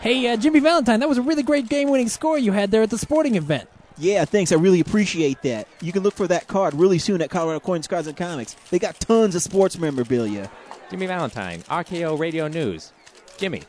Hey, uh, Jimmy Valentine, that was a really great game-winning score you had there at the sporting event. Yeah, thanks. I really appreciate that. You can look for that card really soon at Colorado Coins, Cards, and Comics. They got tons of sports memorabilia. Jimmy Valentine, RKO Radio News. Jimmy,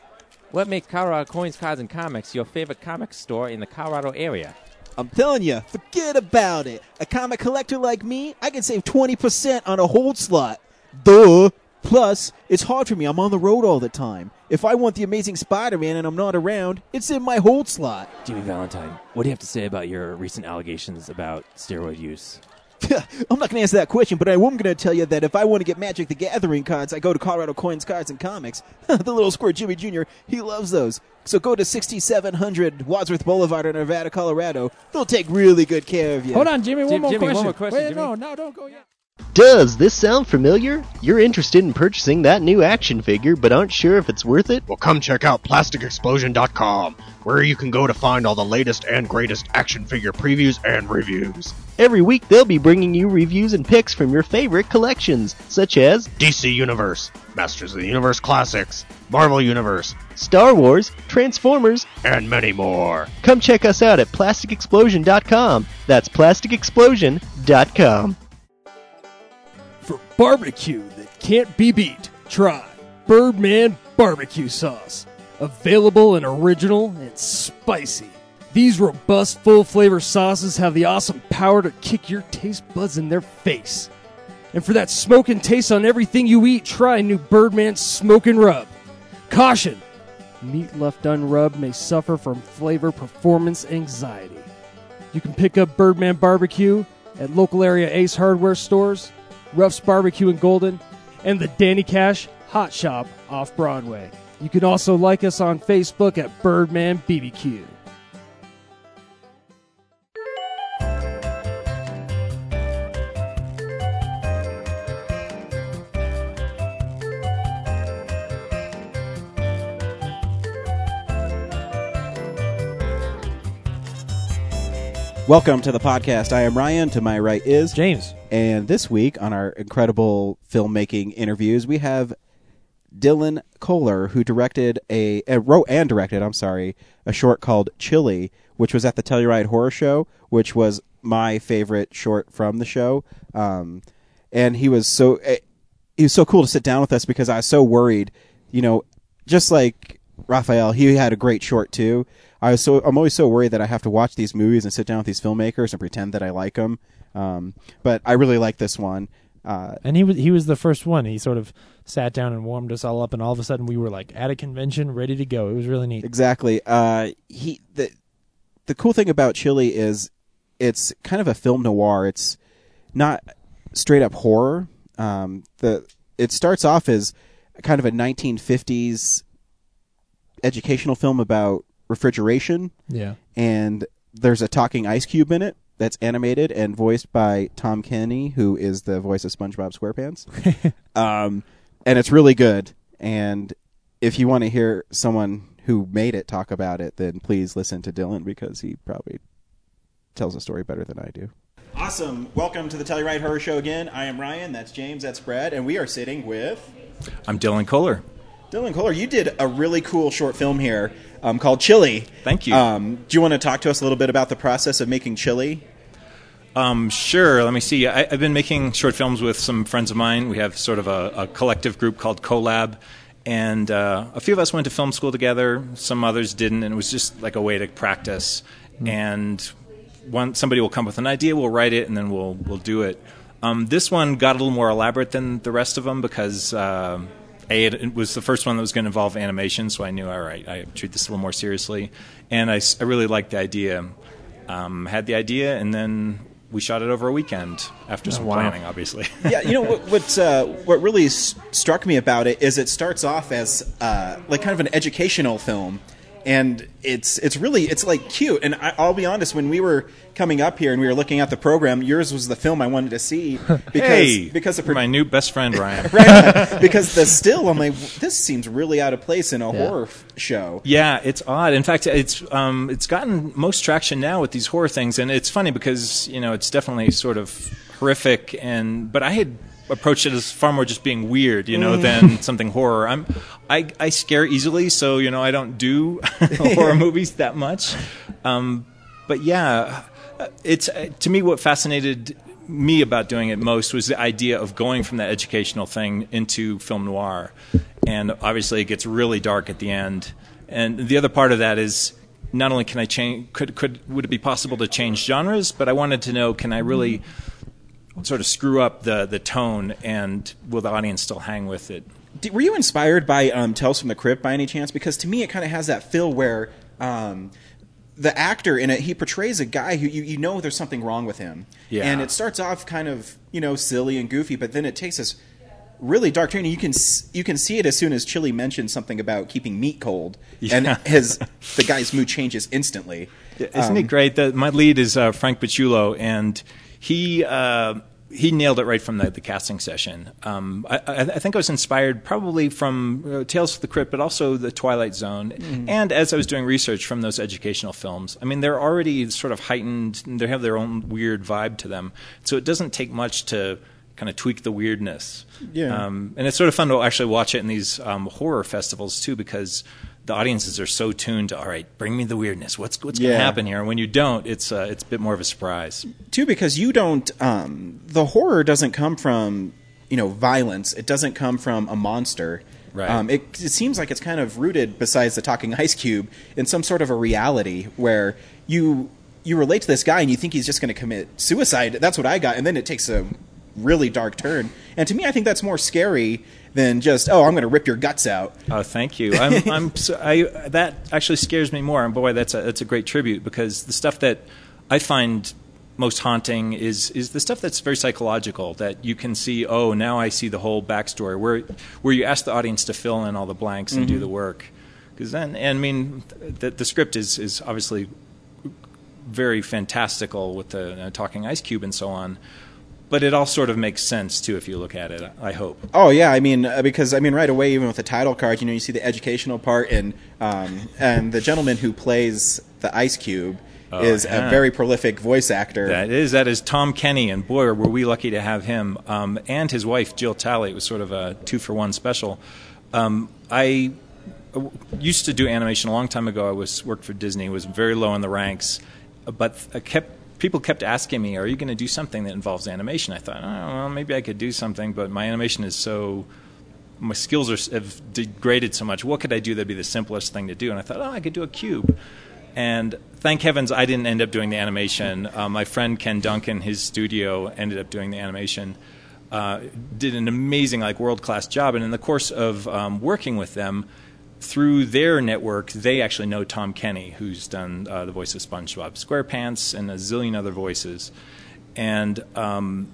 what makes Colorado Coins, Cards, and Comics your favorite comic store in the Colorado area? I'm telling you, forget about it. A comic collector like me, I can save 20% on a hold slot. Duh. Plus, it's hard for me. I'm on the road all the time. If I want the Amazing Spider-Man and I'm not around, it's in my hold slot. Jimmy Valentine, what do you have to say about your recent allegations about steroid use? I'm not going to answer that question, but I am going to tell you that if I want to get Magic the Gathering cards, I go to Colorado Coins, Cards, and Comics. the little square Jimmy Jr., he loves those. So go to 6700 Wadsworth Boulevard in Arvada, Colorado. They'll take really good care of you. Hold on, Jimmy. One Jim- more Jimmy, one question. more question, Wait, Jimmy. no, no, don't go yet. Does this sound familiar? You're interested in purchasing that new action figure, but aren't sure if it's worth it? Well, come check out PlasticExplosion.com, where you can go to find all the latest and greatest action figure previews and reviews. Every week they'll be bringing you reviews and picks from your favorite collections, such as DC Universe, Masters of the Universe Classics, Marvel Universe, Star Wars, Transformers. and many more. Come check us out at PlasticExplosion.com. That's PlasticExplosion.com. Barbecue that can't be beat, try Birdman Barbecue Sauce. Available and original and spicy. These robust, full flavor sauces have the awesome power to kick your taste buds in their face. And for that smoking taste on everything you eat, try new Birdman Smoke and Rub. Caution! Meat left unrubbed may suffer from flavor performance anxiety. You can pick up Birdman Barbecue at local area Ace Hardware stores, Ruff's Barbecue in Golden, and the Danny Cash Hot Shop off Broadway. You can also like us on Facebook at Birdman BBQ. Welcome to the podcast. I am Ryan. To my right is James. And this week on our incredible filmmaking interviews, we have Dylan Kohler, who directed a, uh, wrote and directed, I'm sorry, a short called Chilly, which was at the Telluride Horror Show, which was my favorite short from the show. Um, and he was so eh, he was so cool to sit down with us because I was so worried, you know, just like Raphael, he had a great short too. I was so I'm always so worried that I have to watch these movies and sit down with these filmmakers and pretend that I like them. Um, but I really like this one. Uh, And he was he was the first one. He sort of sat down and warmed us all up, and all of a sudden we were like at a convention, ready to go. It was really neat. Exactly. Uh, he the the cool thing about Chilly is it's kind of a film noir. It's not straight up horror. Um, the it starts off as kind of a 1950s educational film about refrigeration, Yeah. and there's a talking ice cube in it that's animated and voiced by Tom Kenny, who is the voice of SpongeBob SquarePants. um, and it's really good. And if you want to hear someone who made it talk about it, then please listen to Dylan because he probably tells a story better than I do. Awesome. Welcome to the Telluride Horror Show again. I am Ryan. That's James. That's Brad. And we are sitting with I'm Dylan Kohler. Dylan Kohler. You did a really cool short film here um, called Chilly. Thank you. Um, do you want to talk to us a little bit about the process of making chilly? Um, sure. Let me see. I, I've been making short films with some friends of mine. We have sort of a, a collective group called KohLab, and uh, a few of us went to film school together. Some others didn't, and it was just like a way to practice. And one somebody will come with an idea, we'll write it, and then we'll we'll do it. Um, this one got a little more elaborate than the rest of them because. Uh, a, it, it was the first one that was going to involve animation, so I knew, all right, I treat this a little more seriously. And I really liked the idea. Um, had the idea, and then we shot it over a weekend after some wow. planning, obviously. yeah, you know what? What, uh, what really s- struck me about it is it starts off as uh, like kind of an educational film, and it's it's really it's like cute. And I, I'll be honest, when we were coming up here and we were looking at the program, yours was the film I wanted to see because hey, because the you're my new best friend, Ryan. right, because the still I'm like this seems really out of place in a horror f- show. Yeah, it's odd. In fact, it's um, it's gotten most traction now with these horror things, and it's funny because you know it's definitely sort of horrific. And but I had approached it as far more just being weird, you know, Mm. than something horror. I'm I, I scare easily, so you know I don't do horror movies that much. Um, but yeah, it's uh, to me what fascinated me about doing it most was the idea of going from that educational thing into film noir, and obviously it gets really dark at the end. And the other part of that is not only can I change, could could would it be possible to change genres, but I wanted to know can I really sort of screw up the the tone and will the audience still hang with it? Did, were you inspired by um, Tales from the Crypt by any chance? Because to me, it kind of has that feel where um, the actor in it he portrays a guy who you, you know there's something wrong with him, Yeah. and it starts off kind of you know silly and goofy, but then it takes this really dark turn. You can you can see it as soon as Chilly mentions something about keeping meat cold, and his the guy's mood changes instantly. Isn't Um, it great that my lead is uh, Frank Pichulo, and he uh, he nailed it right from the, the casting session. Um, I, I, I think I was inspired probably from uh, Tales of the Crypt, but also The Twilight Zone, Mhm. and as I was doing research from those educational films. I mean, they're already sort of heightened; they have their own weird vibe to them. So it doesn't take much to kind of tweak the weirdness. Yeah. Um, and it's sort of fun to actually watch it in these um, horror festivals too, because the audiences are so tuned to all right, bring me the weirdness. What's what's going Yeah. to happen here? And when you don't, it's uh, it's a bit more of a surprise. too because you don't um, the horror doesn't come from you know violence it doesn't come from a monster Right. um, it, it seems like it's kind of rooted besides the talking ice cube in some sort of a reality where you you relate to this guy and you think he's just going to commit suicide that's what i got and then it takes a really dark turn and to me i think that's more scary than just oh i'm going to rip your guts out Oh, thank you. I'm, I'm so, I, that actually scares me more. And boy, that's a, that's a great tribute because the stuff that I find most haunting is is the stuff that's very psychological that you can see. Oh, now I see the whole backstory where where you ask the audience to fill in all the blanks and do Mhm. the work. Because then, and I mean, the, the script is is obviously very fantastical with the uh, talking ice cube and so on. But it all sort of makes sense too if you look at it. I hope. Oh yeah, I mean uh, because I mean right away even with the title card, you know, you see the educational part and um, and the gentleman who plays the Ice Cube Oh, is yeah. a very prolific voice actor. That is that is Tom Kenny, and boy, were we lucky to have him um, and his wife Jill Talley. It was sort of a two for one special. Um, I uh, used to do animation a long time ago. I was worked for Disney. Was very low in the ranks, but I kept people kept asking me, "Are you going to do something that involves animation?" I thought, "Oh, well, maybe I could do something, but my animation is so." My skills are, have degraded so much. What could I do that'd be the simplest thing to do? And I thought, oh, I could do a cube. And thank heavens I didn't end up doing the animation. Uh, my friend Ken Duncan, his studio, ended up doing the animation. Uh, did an amazing, like world class job. And in the course of um, working with them, through their network, they actually know Tom Kenny, who's done uh, the voice of SpongeBob SquarePants and a zillion other voices. And um,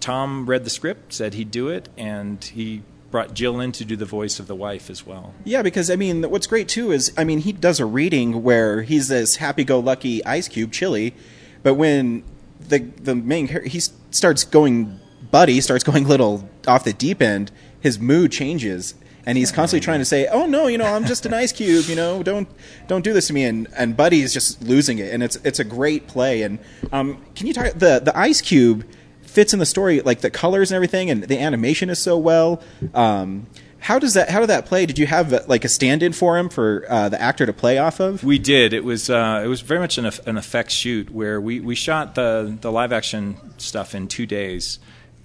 Tom read the script, said he'd do it, and he brought Jill in to do the voice of the wife as well. Yeah, because I mean, what's great too is I mean he does a reading where he's this happy-go-lucky Ice Cube Chilly, but when the the main he starts going buddy starts going little off the deep end, his mood changes. And he's constantly trying to say, "Oh no, you know, I'm just an ice cube. You know, don't don't do this to me." And and Buddy is just losing it, and it's it's a great play. And um, can you talk the the ice cube fits in the story, like the colors and everything, and the animation is so well. Um, how does that? How did that play? Did you have uh, like a stand-in for him for uh, the actor to play off of? We did. It was uh, it was very much an, an effects shoot where we, we shot the the live action stuff in two days,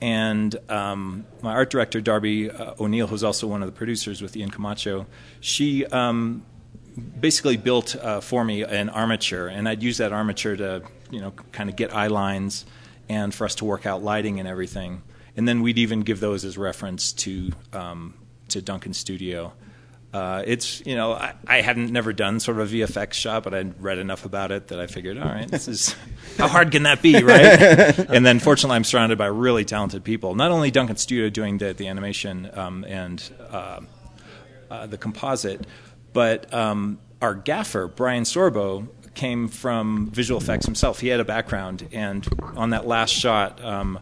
and um, my art director Darby uh, O'Neill, who's also one of the producers with Ian Camacho, she um, basically built uh, for me an armature, and I'd use that armature to you know kind of get eye lines and for us to work out lighting and everything, and then we'd even give those as reference to um, to Duncan Studio. Uh, it's you know I, I hadn't never done sort of a VFX shot, but I'd read enough about it that I figured, all right, this is how hard can that be, right? and then fortunately, I'm surrounded by really talented people. Not only Duncan Studio doing the, the animation um, and uh, uh, the composite, but um, our gaffer Brian Sorbo came from visual effects himself. He had a background, and on that last shot. Um,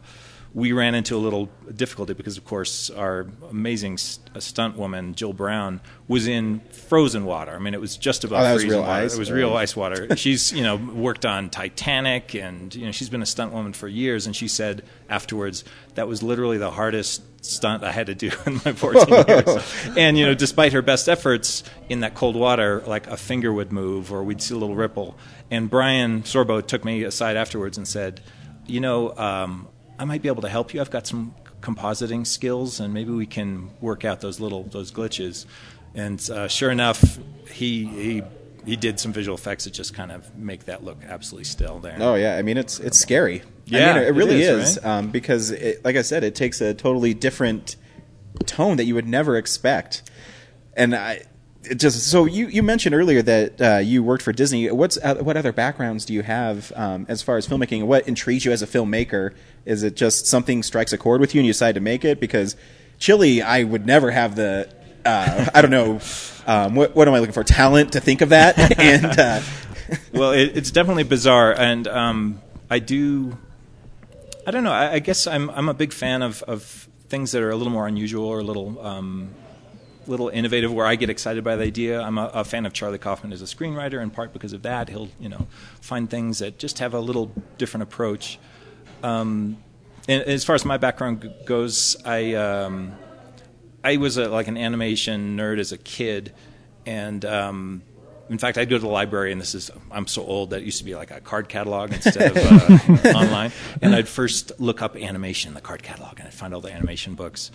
we ran into a little difficulty because, of course, our amazing st- stunt woman Jill Brown was in frozen water. I mean, it was just about Oh, freezing real water. ice? It was Oh. real ice water. she's you know worked on Titanic, and you know she's been a stunt woman for years. And she said afterwards that was literally the hardest stunt I had to do in my 14 years. And you know, despite her best efforts in that cold water, like a finger would move or we'd see a little ripple. And Brian Sorbo took me aside afterwards and said, you know. Um, I might be able to help you. I've got some compositing skills, and maybe we can work out those little those glitches. And uh, sure enough, he he he did some visual effects that just kind of make that look absolutely still there. Oh yeah, I mean it's it's scary. Yeah, I mean, it it really is, is, um, because, it, like I said, it takes a totally different tone that you would never expect. And I it just so you, you mentioned earlier that uh, you worked for Disney. What's uh, what other backgrounds do you have um, as far as filmmaking? What intrigues you as a filmmaker? Is it just something strikes a chord with you and you decide to make it? Because Chilly, I would never have the uh, I don't know um, what what am I looking for talent to think of that and. Uh, well, it, it's definitely bizarre, and um, I do. I don't know. I, I guess I'm I'm a big fan of, of things that are a little more unusual or a little um, little innovative, where I get excited by the idea. I'm a, a fan of Charlie Kaufman as a screenwriter, in part because of that. He'll you know find things that just have a little different approach. Um, and as far as my background g- goes, I um, I was a, like an animation nerd as a kid, and um, in fact, I'd go to the library, and this is I'm so old that it used to be like a card catalog instead of uh, online, and I'd first look up animation in the card catalog, and I'd find all the animation books.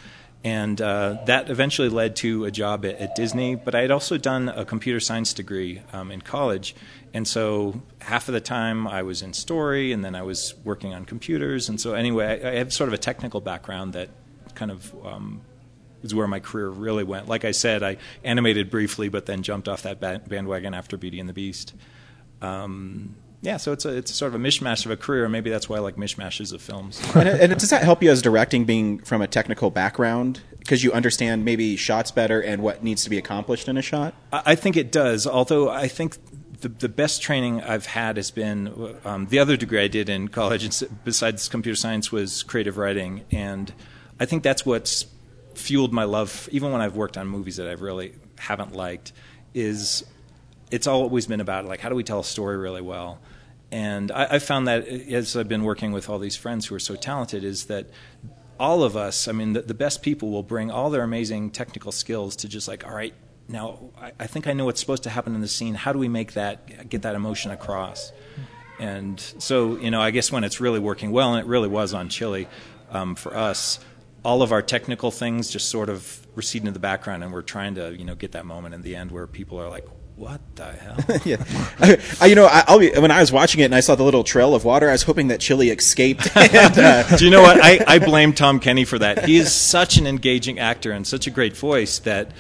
And uh, that eventually led to a job at, at Disney, but I had also done a computer science degree um, in college. And so half of the time I was in story, and then I was working on computers. And so, anyway, I, I have sort of a technical background that kind of um, is where my career really went. Like I said, I animated briefly, but then jumped off that bandwagon after Beauty and the Beast. Um, yeah, so it's a it's sort of a mishmash of a career. And maybe that's why I like mishmashes of films. and, it, and it- does that help you as directing, being from a technical background, because you understand maybe shots better and what needs to be accomplished in a shot? I I think it does. Although I think the the best training I've had has been um, the other degree I did in college, besides computer science, was creative writing, and I think that's what's fueled my love. Even when I've worked on movies that I really haven't liked, is it's always been about like how do we tell a story really well. And I, found that as I've been working with all these friends who are so talented, is that all of us, I mean, the, the best people will bring all their amazing technical skills to just like, all right, now I, I think I know what's supposed to happen in the scene. How do we make that, get that emotion across? And so, you know, I guess when it's really working well, and it really was on Chilly um, for us, all of our technical things just sort of recede into the background, and we're trying to, you know, get that moment in the end where people are like, what the hell? yeah, I, I, you know, I, I'll be, when I was watching it and I saw the little trail of water, I was hoping that Chilly escaped. and, uh, Do you know what? I, I blame Tom Kenny for that. He is such an engaging actor and such a great voice that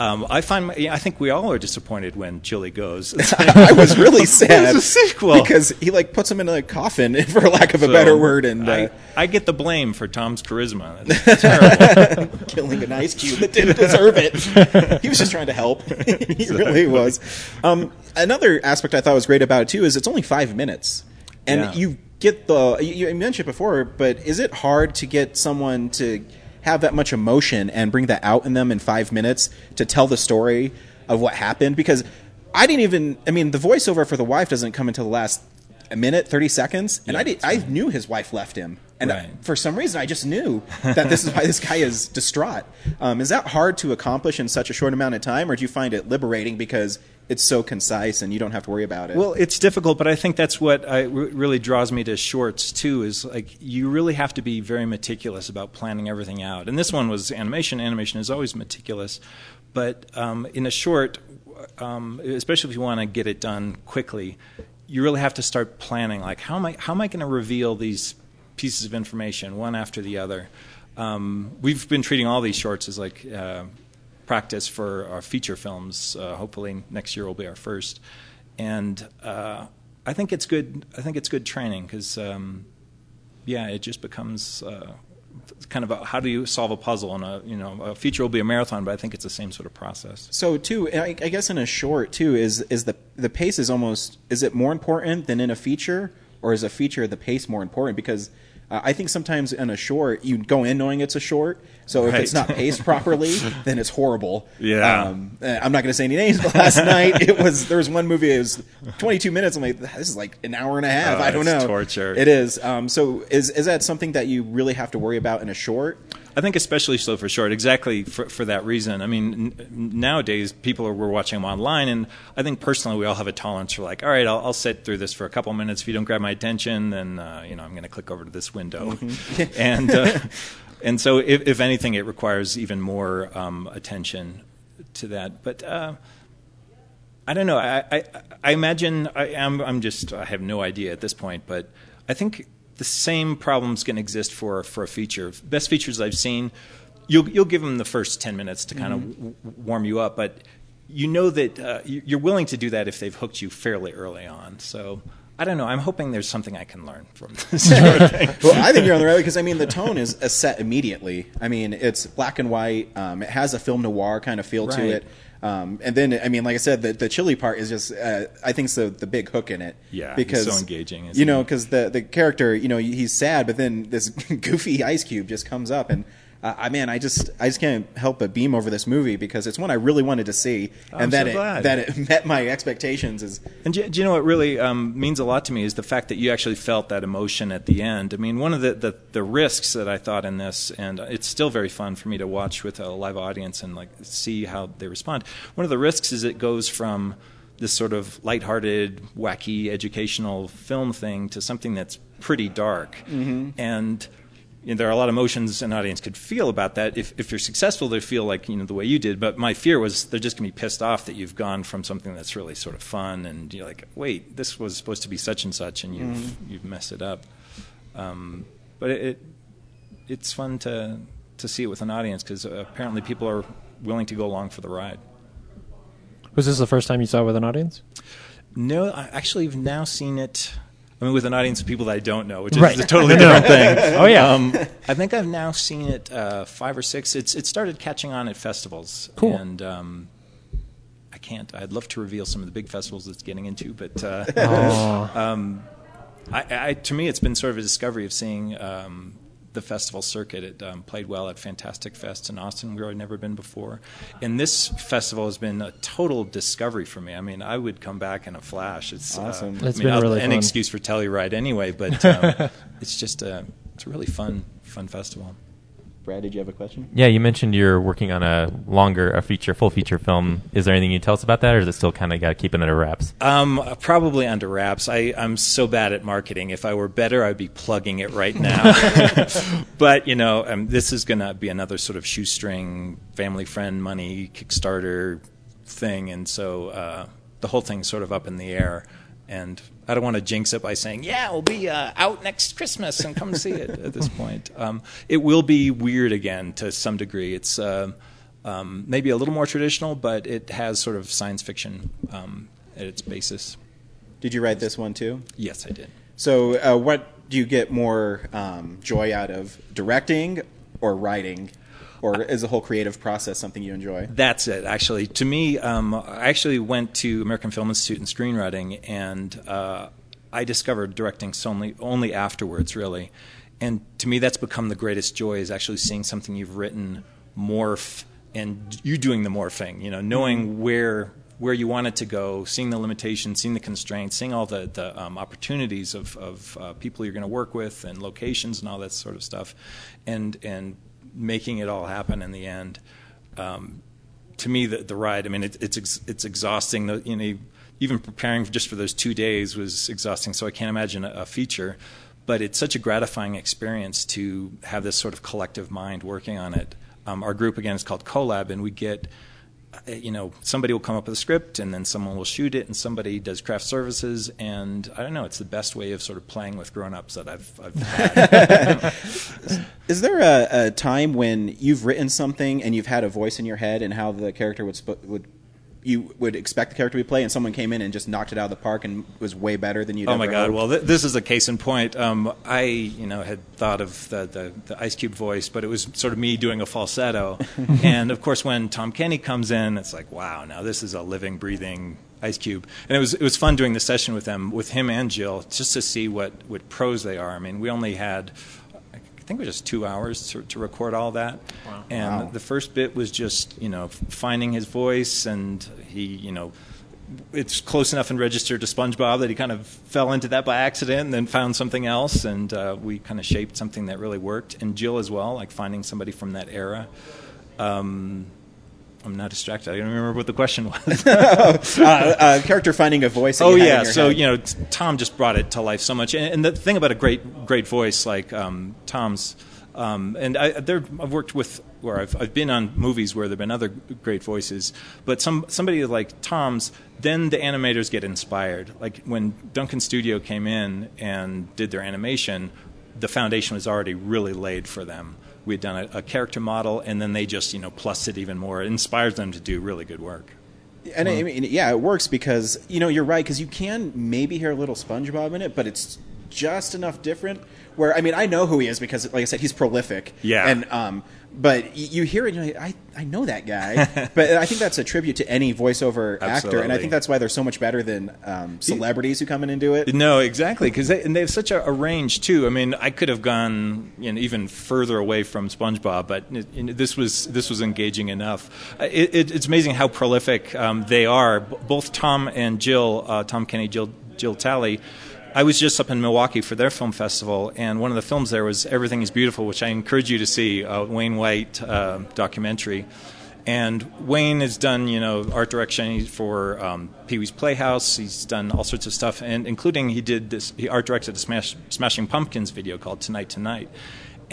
um, I find. my- I think we all are disappointed when Chilly goes. I was really sad It's a sequel. because he like puts him in a coffin, for lack of a better word, and uh, I, I get the blame for Tom's charisma. Terrible. killing an ice cube that didn't deserve it. he was just trying to help. he really was. Um, another aspect I thought was great about it too is it's only five minutes, and Yeah. you get the you, you mentioned it before, but is it hard to get someone to have that much emotion and bring that out in them in five minutes to tell the story of what happened? Because I didn't even. I mean, the voiceover for the wife doesn't come until the last a minute, thirty seconds, and I did. I knew his wife left him, and Right. for some reason, I just knew that this is why this guy is distraught. Um, is that hard to accomplish in such a short amount of time, or do you find it liberating because it's so concise and you don't have to worry about it? Well, it's difficult, but I think that's what really draws me to shorts too. Is like you really have to be very meticulous about planning everything out. And this one was animation. Animation is always meticulous, but um, in a short, um, especially if you want to get it done quickly, you really have to start planning. Like how am I how am I going to reveal these pieces of information one after the other? Um, we've been treating all these shorts as like. Uh, practice for our feature films. Uh, hopefully next year will be our first, and uh, I think it's good. I think it's good training because, um, yeah, it just becomes uh, kind of a, how do you solve a puzzle, and a you know a feature will be a marathon, but I think it's the same sort of process. so too, I, I guess in a short too is is the the pace is almost is it more important than in a feature, or is a feature the pace more important? Because Uh, I think sometimes in a short, you go in knowing it's a short. So if it's not paced properly, then it's horrible. Yeah. Um, uh, I'm not going to say any names, but last night it was there was one movie. It was 22 minutes. I'm like, this is like an hour and a half. Oh, I don't it's know. torture. It is. Um, so is is that something that you really have to worry about in a short? I think especially so for short, exactly for, for that reason. I mean, n- nowadays people are we're watching them online, and I think personally we all have a tolerance for like, all right, I'll, I'll sit through this for a couple minutes. If you don't grab my attention, then uh, you know I'm going to click over to this window, and uh, and so if, if anything, it requires even more um, attention to that. But uh, I don't know. I, I, I imagine I am. I'm just. I have no idea at this point, but I think the same problems can exist for for a feature. Best features I've seen, you'll you'll give them the first ten minutes to kind of w- warm you up, but you know that uh, you- you're willing to do that if they've hooked you fairly early on. So. I don't know. I'm hoping there's something I can learn from this sort of thing. well, I think you're on the right way because I mean the tone is uh, set immediately. I mean it's black and white. Um, it has a film noir kind of feel to it. Um, and then I mean, like I said, the, the chilly part is just uh, I think it's the the big hook in it. Yeah, because so engaging, You know, because the the character, you know, he's sad, but then this goofy ice cube just comes up and. Uh, I man, I just I just can't help but beam over this movie because it's one I really wanted to see, and I'm that so it glad. that it met my expectations. Is And do, do you know what really um, means a lot to me is the fact that you actually felt that emotion at the end. I mean, one of the, the, the risks that I thought in this, and it's still very fun for me to watch with a live audience and like see how they respond. One of the risks is it goes from this sort of lighthearted, wacky, educational film thing to something that's pretty dark. And you know, there are a lot of emotions an audience could feel about that. If, if you're successful, they feel like you know the way you did. But my fear was they're just going to be pissed off that you've gone from something that's really sort of fun and you're like, wait, this was supposed to be such and such, and you've you've messed it up. Um, but it, it it's fun to to see it with an audience because apparently people are willing to go along for the ride. Was this the first time you saw it with an audience? No, I actually have now seen it. I mean, with an audience of people that I don't know, which is Right. a totally different thing. Oh, yeah. Um, I think I've now seen it uh, five or six. It's it started catching on at festivals. Cool. And um, I can't. I'd love to reveal some of the big festivals it's getting into, but uh, um, I, I, to me, it's been sort of a discovery of seeing um, the festival circuit. It um, played well at Fantastic Fest in Austin, where I'd never been before. And this festival has been a total discovery for me. I mean, I would come back in a flash. It's uh, Awesome. I It's mean, been I'll- really an fun. excuse for Telluride anyway, but um, it's just a it's a really fun fun festival. Brad, did you have a question? Yeah, you mentioned you're working on a longer, a feature, full feature film. Is there anything you can tell us about that, or is it still kind of got to keep it under wraps? Um, probably under wraps. I, I'm so bad at marketing. If I were better, I'd be plugging it right now. but you know, um, this is going to be another sort of shoestring, family friend money Kickstarter thing, and so uh, the whole thing's sort of up in the air. And I don't want to jinx it by saying, "Yeah, we'll be uh, out next Christmas and come see it." At this point, um, it will be weird again to some degree. It's um um, maybe a little more traditional, but it has sort of science fiction um, at its basis. Did you write this one too? Yes, I did. So, uh, what do you get more um, joy out of directing or writing, or is the whole creative process something you enjoy? That's it. Actually, to me, um, I actually went to American Film Institute in screenwriting, and uh, I discovered directing only only afterwards, really. And to me, that's become the greatest joy is actually seeing something you've written morph and you doing the morphing. You know, knowing where where you want it to go, seeing the limitations, seeing the constraints, seeing all the the um, opportunities of of uh, people you're going to work with and locations and all that sort of stuff, and and making it all happen in the end. Um, to me, the, the ride. I mean, it, it's ex, it's exhausting. The, you know, even preparing just for those two days was exhausting. So I can't imagine a, a feature. But it's such a gratifying experience to have this sort of collective mind working on it. Um, our group again is called KohLab, and we get. Uh, You know, somebody will come up with a script, and then someone will shoot it, and somebody does craft services, and I don't know. It's the best way of sort of playing with grown-ups that I've, I've had. Is there a, a time when you've written something and you've had a voice in your head and how the character would sp- would you would expect the character to play, and someone came in and just knocked it out of the park and was way better than you'd Oh my God! hoped? Well, th- this is a case in point. Um, I, you know, had thought of the, the the Ice Cube voice, but it was sort of me doing a falsetto. and of course, when Tom Kenny comes in, it's like, wow! Now this is a living, breathing Ice Cube. And it was it was fun doing the session with them, with him and Jill, just to see what what pros they are. I mean, we only had think it was just two hours to, to record all that. And the first bit was just you know finding his voice, and he you know it's close enough and registered to SpongeBob that he kind of fell into that by accident and then found something else, and uh, we kind of shaped something that really worked. And Jill as well, like finding somebody from that era. Um, I'm not distracted. I don't remember what the question was. uh, uh, character finding a voice. oh yeah, so head. you know, t- Tom just brought it to life so much. And, and the thing about a great, great voice like um, Tom's, um, and I, there, I've worked with, where I've, I've been on movies where there've been other great voices, but some somebody like Tom's, then the animators get inspired. Like when Duncan Studio came in and did their animation, the foundation was already really laid for them. We had done a, a character model, and then they just you know plus it even more. It inspires them to do really good work. And I mean, yeah, it works because you know you're right because you can maybe hear a little SpongeBob in it, but it's just enough different. Where I mean, I know who he is because, like I said, he's prolific. Yeah. And um, but you hear it, like, I I know that guy. but I think that's a tribute to any voiceover actor, and I think that's why they're so much better than um, celebrities who come in and do it. No, exactly, because they, and they have such a, a range too. I mean, I could have gone you know, even further away from SpongeBob, but it, know, this was this was engaging enough. Uh, It, it, it's amazing how prolific um, they are. B- both Tom and Jill, uh, Tom Kenny, Jill Jill Talley. I was just up in Milwaukee for their film festival, and one of the films there was Everything Is Beautiful, which I encourage you to see, uh, Wayne White uh, documentary. And Wayne has done, you know, art direction for um, Pee Wee's Playhouse. He's done all sorts of stuff, and including he did this. He art directed a Smash, Smashing Pumpkins video called Tonight Tonight.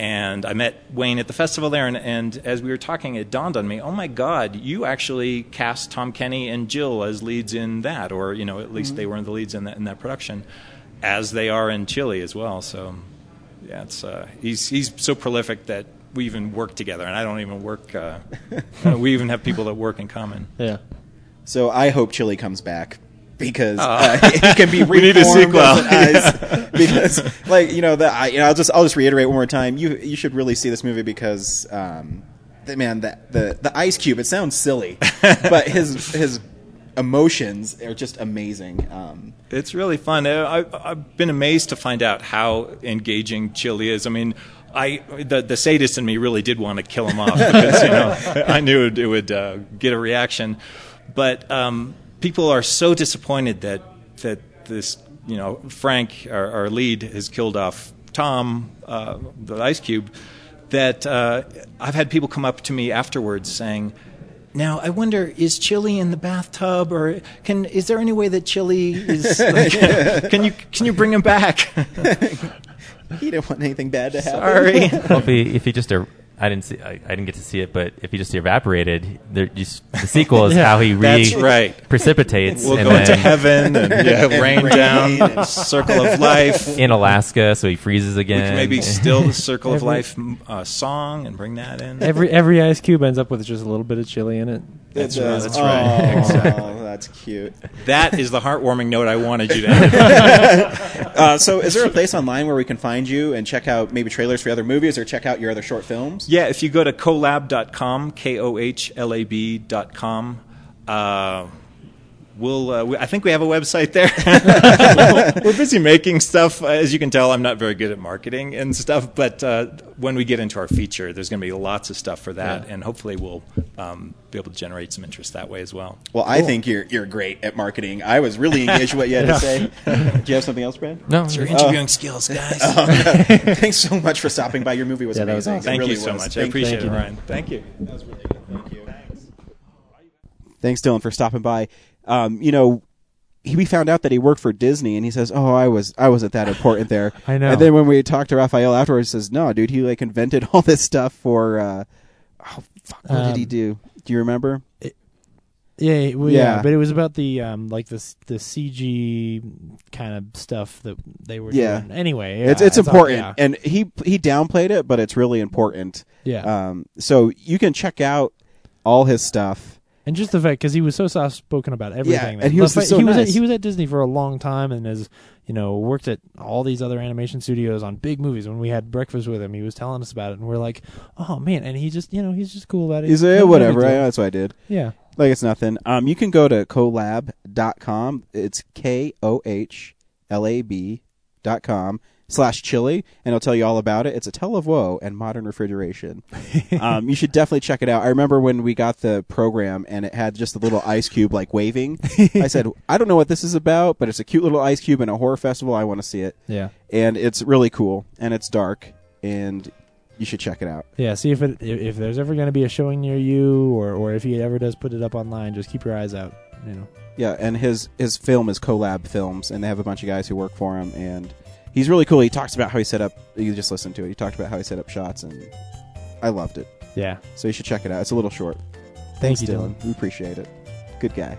And I met Wayne at the festival there, and, and as we were talking, it dawned on me: Oh my God, you actually cast Tom Kenny and Jill as leads in that, or you know, at least they were in the leads in that in that production, as they are in Chilly as well. So, yeah, it's uh, he's he's so prolific that we even work together, and I don't even work. Uh, uh, we even have people that work in common. Yeah. So I hope Chilly comes back because uh, it can be reformed. We need a sequel. as an ice. because, like you know, the, I, you know, I'll just I'll just reiterate one more time. You you should really see this movie because, um, the, man, the, the the Ice Cube. It sounds silly, but his his emotions are just amazing. Um, It's really fun. I, I've been amazed to find out how engaging Chilly is. I mean, I the, the sadist in me really did want to kill him off because you know I knew it, it would uh, get a reaction, but um, people are so disappointed that that this you know Frank, our, our lead, has killed off Tom, uh, the Ice Cube. That uh, I've had people come up to me afterwards saying. Now I wonder is Chilly in the bathtub or can is there any way that Chilly is like, can you can you bring him back? he didn't want anything bad to happen. Sorry. well, if he if he just er- I didn't see I, I didn't get to see it, but if he just evaporated, there just, the sequel is Yeah, how he re that's right. precipitates We'll and go into heaven and yeah, rain Rain down, and- circle of life. in Alaska, so he freezes We again. can maybe still the circle of life uh, song and bring that in. Every every ice cube ends up with just a little bit of chili in it. That's, right, that's that's right. Oh, that's cute. that is the heartwarming note I wanted you to have. Uh, so, is there a place online where we can find you and check out maybe trailers for other movies or check out your other short films? Yeah, if you go to kohlab.com, K O H L A B.com, uh, we'll, uh, we, I think we have a website there. We're busy making stuff. As you can tell, I'm not very good at marketing and stuff, but uh, when we get into our feature, there's going to be lots of stuff for that, and hopefully we'll um, be able to generate some interest that way as well. Well, I think you're you're great at marketing. I was really engaged with what you had to say. Do you have something else, Brad? no, It's your you're- interviewing skills, guys. Thanks so much for stopping by. Your movie was Yeah, that was amazing. awesome. Thank really you so was. much. I appreciate it, you. Ryan. Thank you. That was really good. Thank you. Thanks, Dylan, for stopping by. Um, you know, he, we found out that he worked for Disney, and he says, "Oh, I was I wasn't that important there." I know. And then when we talked to Raphael afterwards, he says, "No, dude, he like invented all this stuff for." Uh, oh, fuck, what did he Um, do? Do you remember? Yeah, well, yeah, Yeah. but it was about the um like this the CG kind of stuff that they were Yeah. doing. Anyway, it's yeah, it's all- important, yeah. and he he downplayed it, but it's really important. Yeah. Um, so you can check out all his stuff. And just the fact because he was so soft spoken about everything. Yeah, and he was the just fa- so he was at, he was at Disney for a long time and has you know worked at all these other animation studios on big movies. When we had breakfast with him, he was telling us about it, and we're like, oh man! And he just you know he's just cool about it. He's like, whatever. I, that's what I did. Yeah. Like it's nothing. Um, you can go to kohlab.com. It's K O H L A B dot com. Slash chilly, and it'll tell you all about it. It's a tell of woe and modern refrigeration. um, you should definitely check it out. I remember when we got the program and it had just a little ice cube like waving. I said, I don't know what this is about, but it's a cute little ice cube in a horror festival. I want to see it. Yeah. And it's really cool and it's dark and you should check it out. Yeah, see if it if if there's ever going to be a showing near you, or or if he ever does put it up online, just keep your eyes out. You know. Yeah, and his his film is KohLab Films, and they have a bunch of guys who work for him, and he's really cool. He talks about how he set up. You just listen to it. He talked about how he set up shots, and I loved it. Yeah. So you should check it out. It's a little short. Thank Thanks, you, Dylan. We appreciate it. Good guy.